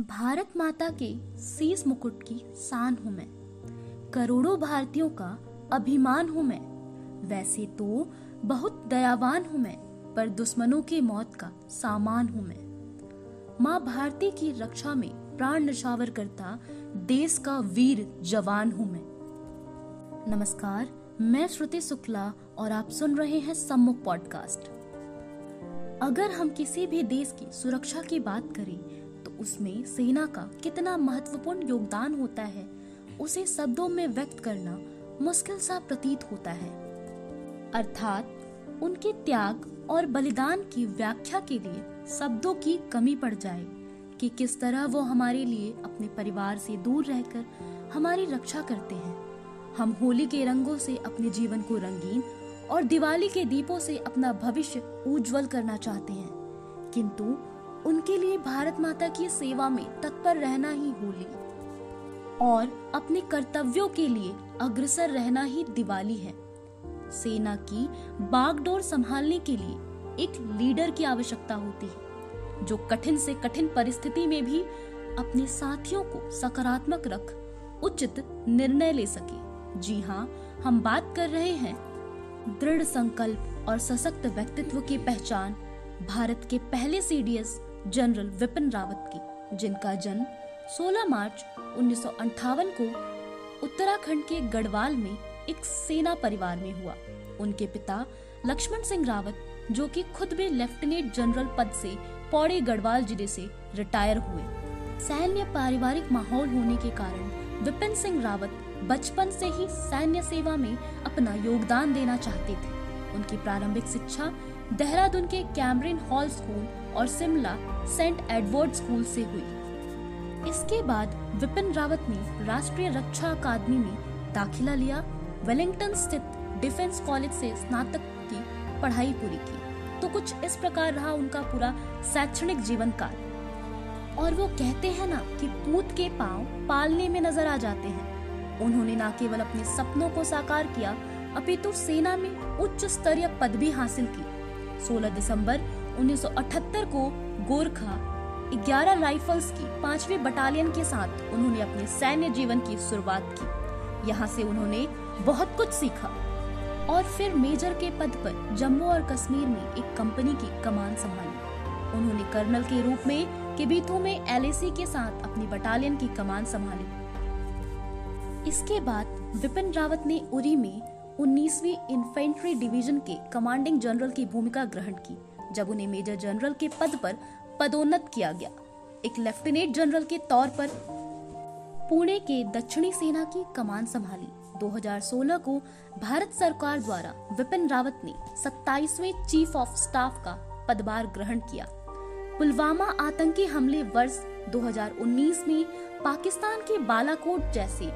भारत माता के शीस मुकुट की शान हूँ मैं। करोड़ों भारतीयों का अभिमान हूँ मैं। वैसे तो बहुत दयावान हूँ मैं, पर दुश्मनों की मौत का सामान हूँ मैं। माँ भारती की रक्षा में प्राण नशावर करता देश का वीर जवान हूँ मैं। नमस्कार, मैं श्रुति शुक्ला और आप सुन रहे हैं सम्मुख पॉडकास्ट। अगर हम किसी भी देश की सुरक्षा की बात करें उसमें सेना का कितना महत्वपूर्ण योगदान होता है, उसे शब्दों में व्यक्त करना मुश्किल सा प्रतीत होता है। अर्थात, उनके त्याग और बलिदान की व्याख्या के लिए शब्दों की कमी पड़ जाए कि किस तरह वो हमारे लिए अपने परिवार से दूर रहकर हमारी रक्षा करते हैं। हम होली के रंगों से अपने जीवन को रंगीन और दिवाली के दीपों से अपना भविष्य उज्जवल करना चाहते हैं। किंतु उनके लिए भारत माता की सेवा में तत्पर रहना ही होली। और अपने कर्तव्यों के लिए अग्रसर रहना ही दिवाली है। सेना की बागडोर संभालने के लिए एक लीडर की आवश्यकता होती है, जो कठिन से कठिन परिस्थिति में भी अपने साथियों को सकारात्मक रख, उचित निर्णय ले सके। जी हाँ हम बात कर रहे हैं दृढ़ संकल्प और सशक्त व्यक्तित्व की पहचान, भारत के पहले सीडीएस जनरल विपिन रावत की, जिनका जन्म 16 मार्च उन्नीस सौ अठावन को उत्तराखंड के गढ़वाल में एक सेना परिवार में हुआ। उनके पिता लक्ष्मण सिंह रावत, जो कि खुद भी लेफ्टिनेंट जनरल पद से पौड़े गढ़वाल ज़िले से रिटायर हुए। सैन्य पारिवारिक माहौल होने के कारण विपिन सिंह रावत बचपन से ही सैन्य सेवा में अपना योगदान देना चाहते थे। उनकी प्रारंभिक शिक्षा देहरादून के कैमरिन हॉल स्कूल और शिमला सेंट एडवर्ड स्कूल से हुई। इसके बाद विपिन रावत ने राष्ट्रीय रक्षा अकादमी में दाखिला लिया। वेलिंगटन स्थित डिफेंस कॉलेज से स्नातक की पढ़ाई पूरी की। तो कुछ इस प्रकार रहा उनका पूरा शैक्षणिक जीवन काल और वो कहते हैं ना कि पूत के पाँव पालने में नज़र आ जाते हैं। उन्होंने न केवल अपने सपनों को साकार किया, अपितु सेना में उच्च स्तरीय पद भी हासिल की। 16 दिसंबर 1978 को गोरखा 11 राइफल्स की पांचवी बटालियन के साथ उन्होंने अपने सैन्य जीवन की शुरुआत की। यहाँ से उन्होंने बहुत कुछ सीखा और फिर मेजर के पद पर जम्मू और कश्मीर में एक कंपनी की कमान संभाली। उन्होंने कर्नल के रूप में किबीथू में एलएसी के साथ अपनी बटालियन की कमान संभाली। इसके बाद विपिन रावत ने उरी में 19वीं इन्फेंट्री डिवीज़न के कमांडिंग जनरल की भूमिका ग्रहण की, जब उन्हें मेजर जनरल के पद पर पदोन्नत किया गया। एक लेफ्टिनेंट जनरल के तौर पर पुणे के दक्षिणी सेना की कमान संभाली। 2016 को भारत सरकार द्वारा विपिन रावत ने 27वें चीफ ऑफ़ स्टाफ का पदभार ग्रहण किया। पुलवामा आतंकी हमले वर्ष 2019 में पाकिस्तान के बालाकोट जैसे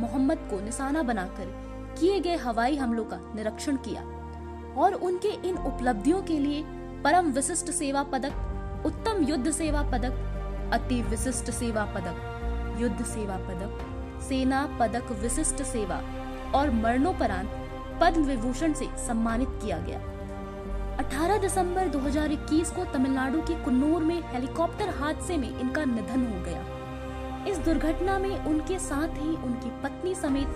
मोहम्मद को निशाना बनाकर किए गए हवाई हमलों का निरीक्षण किया और उनके इन उपलब्धियों के लिए परम विशिष्ट सेवा पदक, उत्तम युद्ध सेवा पदक, अति विशिष्ट सेवा पदक, युद्ध सेवा पदक, सेना पदक विशिष्ट सेवा और मरणोपरांत पद्म विभूषण से सम्मानित किया गया। 18 दिसंबर 2021 को तमिलनाडु के कुन्नूर में हेलीकॉप्टर हादसे में इनका निधन हो गया। इस दुर्घटना में उनके साथ ही उनकी पत्नी समेत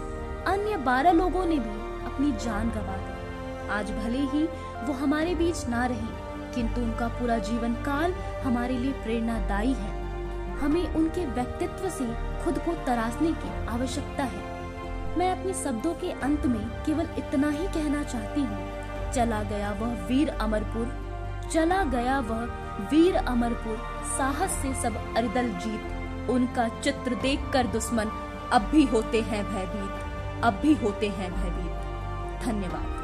अन्य बारह लोगों ने भी अपनी जान गंवा दी। आज भले ही वो हमारे बीच ना रहे, किंतु उनका पूरा जीवन काल हमारे लिए प्रेरणादायी है। हमें उनके व्यक्तित्व से खुद को तराशने की आवश्यकता है। मैं अपने शब्दों के अंत में केवल इतना ही कहना चाहती हूँ, चला गया वह वीर अमरपुर, चला गया वह वीर अमरपुर, साहस से सब अरिदल जीत, उनका चित्र देखकर दुश्मन अब भी होते हैं भयभीत। अब भी होते हैं भयभीत। धन्यवाद।